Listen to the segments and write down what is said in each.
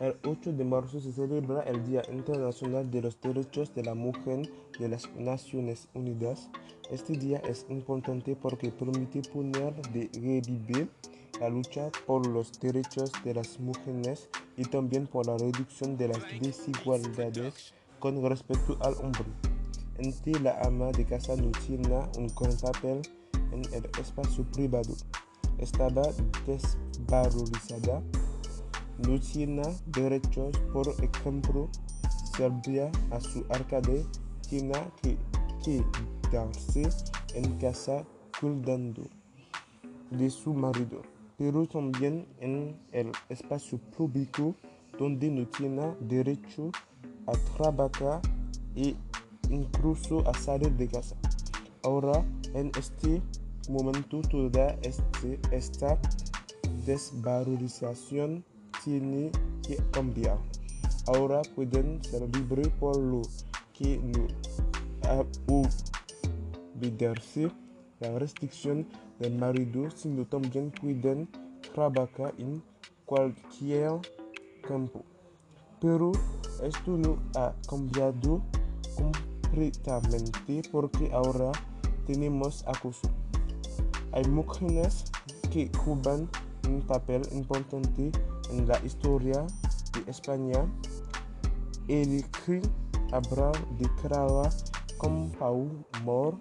El 8 de marzo se celebra el Día Internacional de los Derechos de la Mujer de las Naciones Unidas. Este día es importante porque permite poner de revivir la lucha por los derechos de las mujeres y también por la reducción de las desigualdades con respecto al hombre. En ti la ama de casa no tiene un gran papel en el espacio privado. Estaba desvalorizada tiene derechos, por ejemplo, Serbia a su alcalde tiene que quedarse en casa cuidando de su marido, pero también en el espacio público donde no tiene derecho a trabajar e incluso a salir de casa. Ahora, en este momento, toda este, esta desvalorización tiene que cambiar. Ahora pueden ser libres por lo que no obedecer la restricción del marido, sino también pueden trabajar en cualquier campo. Pero esto no ha cambiado completamente porque ahora tenemos acoso. Hay mujeres que juegan un papel importante en la historia de España. El CRI habrá declarado como Paul Mor,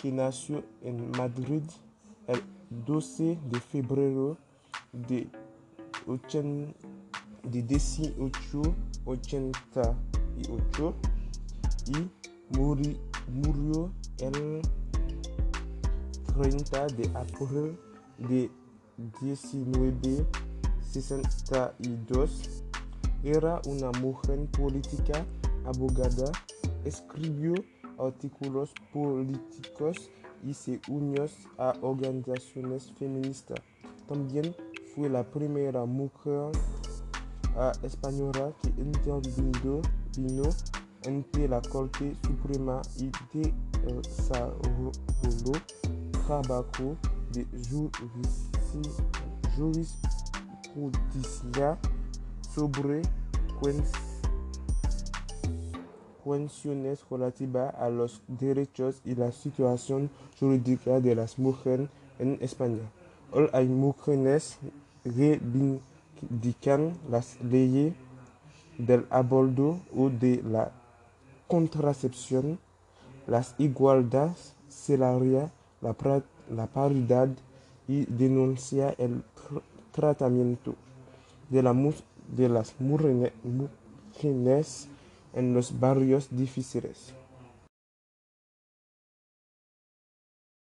que nació en Madrid el 12 de febrero de, de 1888 y murió el 30 de abril de 1962. Era una mujer política, abogada, escribió artículos políticos y se unió a organizaciones feministas. También fue la primera mujer española que intervino ante la Corte Suprema y desarrolló trabajo de jurisprudencia sobre cuestiones relativas a los derechos y la situación jurídica de las mujeres en España. Hoy hay mujeres reivindican las leyes del aborto o de la contracepción, las igualdades salariales, la, la paridad y denuncia el tratamiento de, la, de las mujeres en los barrios difíciles.